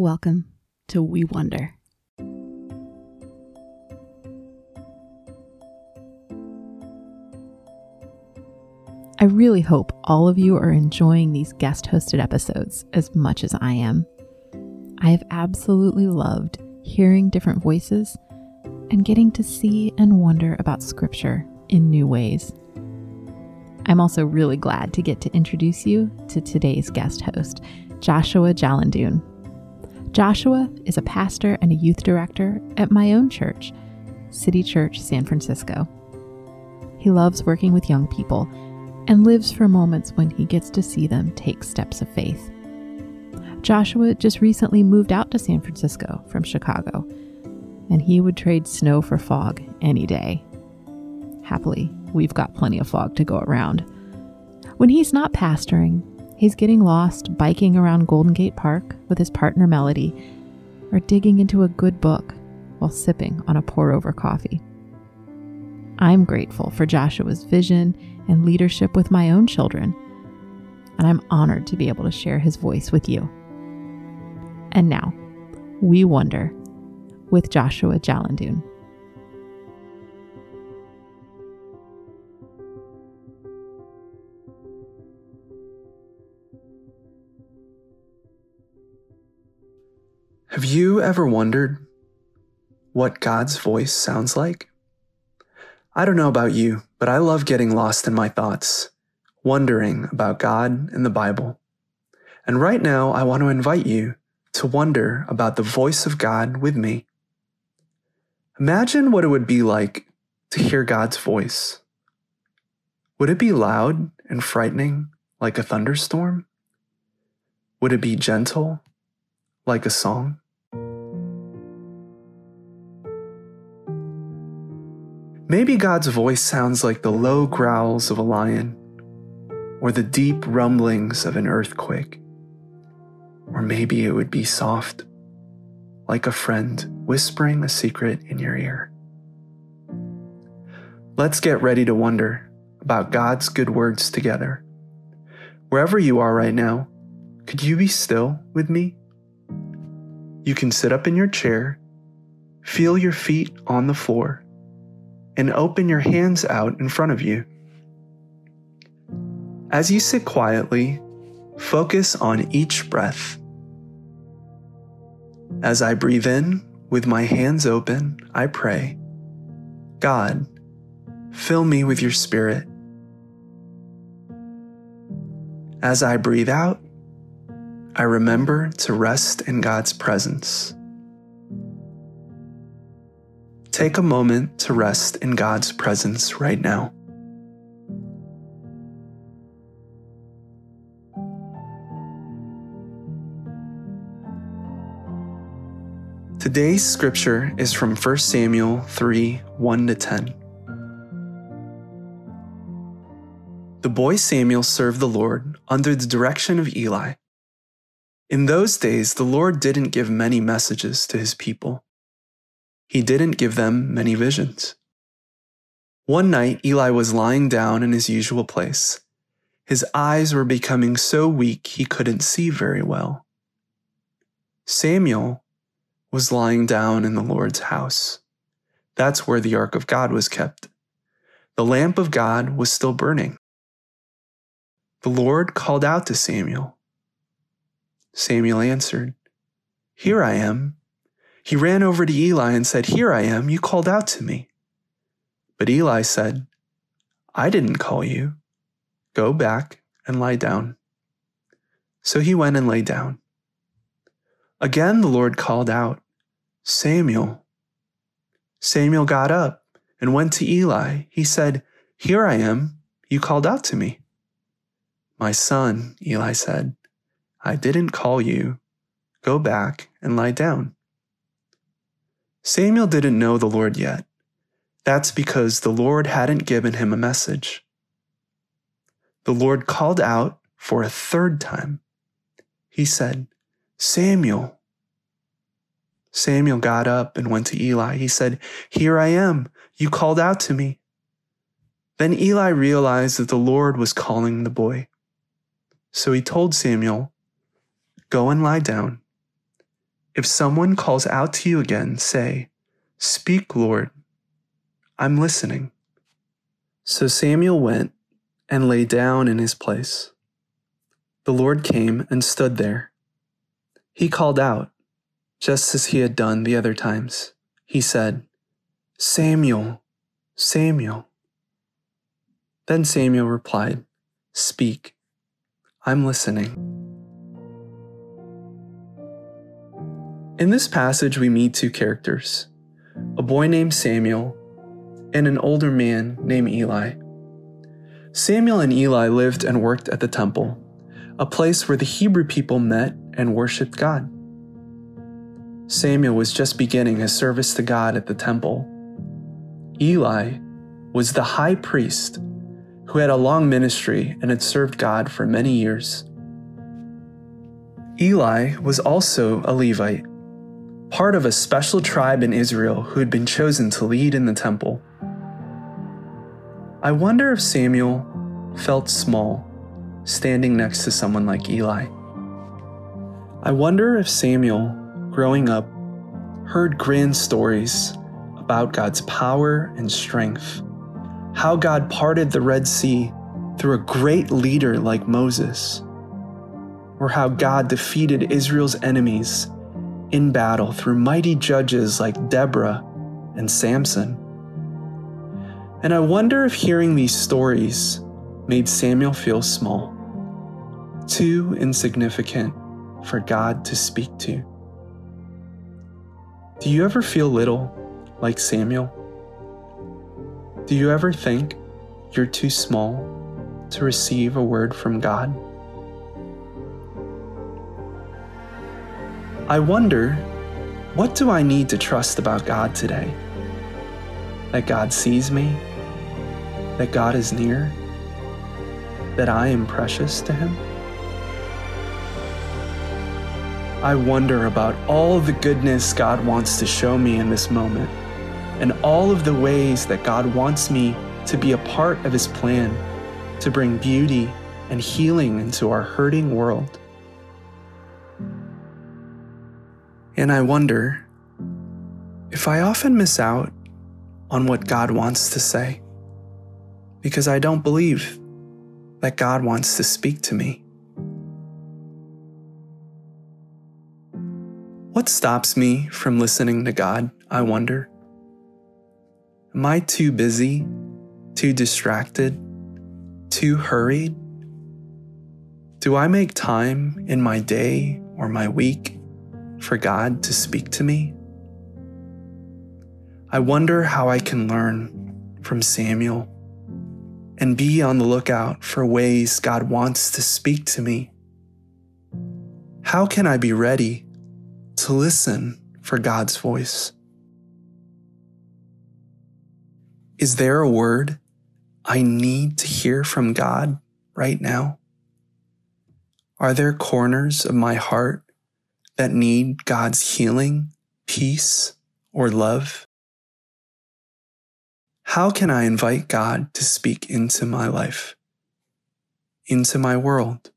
Welcome to We Wonder. I really hope all of you are enjoying these guest hosted episodes as much as I am. I have absolutely loved hearing different voices and getting to see and wonder about Scripture in new ways. I'm also really glad to get to introduce you to today's guest host, Joshua Jalandun. Joshua is a pastor and a youth director at my own church, City Church San Francisco. He loves working with young people and lives for moments when he gets to see them take steps of faith. Joshua just recently moved out to San Francisco from Chicago, and he would trade snow for fog any day. Happily, we've got plenty of fog to go around. When he's not pastoring, he's getting lost biking around Golden Gate Park with his partner Melody, or digging into a good book while sipping on a pour over coffee. I'm grateful for Joshua's vision and leadership with my own children, and I'm honored to be able to share his voice with you. And now, we wonder with Joshua Jalandun. Have you ever wondered what God's voice sounds like? I don't know about you, but I love getting lost in my thoughts, wondering about God and the Bible. And right now, I want to invite you to wonder about the voice of God with me. Imagine what it would be like to hear God's voice. Would it be loud and frightening like a thunderstorm? Would it be gentle like a song? Maybe God's voice sounds like the low growls of a lion, or the deep rumblings of an earthquake. Or maybe it would be soft, like a friend whispering a secret in your ear. Let's get ready to wonder about God's good words together. Wherever you are right now, could you be still with me? You can sit up in your chair, feel your feet on the floor and open your hands out in front of you. As you sit quietly, focus on each breath. As I breathe in, with my hands open, I pray, God, fill me with your spirit. As I breathe out, I remember to rest in God's presence. Take a moment to rest in God's presence right now. Today's scripture is from 1 Samuel 3 1 to 10. The boy Samuel served the Lord under the direction of Eli. In those days, the Lord didn't give many messages to his people he didn't give them many visions. One night, Eli was lying down in his usual place. His eyes were becoming so weak he couldn't see very well. Samuel was lying down in the Lord's house. That's where the ark of God was kept. The lamp of God was still burning. The Lord called out to Samuel. Samuel answered, Here I am. He ran over to Eli and said, Here I am, you called out to me. But Eli said, I didn't call you. Go back and lie down. So he went and lay down. Again the Lord called out, Samuel. Samuel got up and went to Eli. He said, Here I am, you called out to me. My son, Eli said, I didn't call you. Go back and lie down. Samuel didn't know the Lord yet. That's because the Lord hadn't given him a message. The Lord called out for a third time. He said, Samuel. Samuel got up and went to Eli. He said, Here I am. You called out to me. Then Eli realized that the Lord was calling the boy. So he told Samuel, Go and lie down. If someone calls out to you again, say, Speak, Lord. I'm listening. So Samuel went and lay down in his place. The Lord came and stood there. He called out, just as he had done the other times. He said, Samuel, Samuel. Then Samuel replied, Speak, I'm listening. In this passage, we meet two characters a boy named Samuel and an older man named Eli. Samuel and Eli lived and worked at the temple, a place where the Hebrew people met and worshiped God. Samuel was just beginning his service to God at the temple. Eli was the high priest who had a long ministry and had served God for many years. Eli was also a Levite, part of a special tribe in Israel who had been chosen to lead in the temple. I wonder if Samuel felt small standing next to someone like Eli. I wonder if Samuel, growing up, heard grand stories about God's power and strength, how God parted the Red Sea through a great leader like Moses, or how God defeated Israel's enemies in battle through mighty judges like Deborah and Samson. And I wonder if hearing these stories made Samuel feel small, too insignificant for God to speak to. Do you ever feel little like Samuel? Do you ever think you're too small to receive a word from God? I wonder, what do I need to trust about God today? That God sees me? That God is near? That I am precious to Him? I wonder about all the goodness God wants to show me in this moment, and all of the ways that God wants me to be a part of His plan to bring beauty and healing into our hurting world. And I wonder if I often miss out on what God wants to say because I don't believe that God wants to speak to me. What stops me from listening to God, I wonder? Am I too busy, too distracted, too hurried? Do I make time in my day or my week for God to speak to me? I wonder how I can learn from Samuel and be on the lookout for ways God wants to speak to me. How can I be ready to listen for God's voice? Is there a word I need to hear from God right now? Are there corners of my heart that need God's healing, peace, or love? How can I invite God to speak into my life, into my world?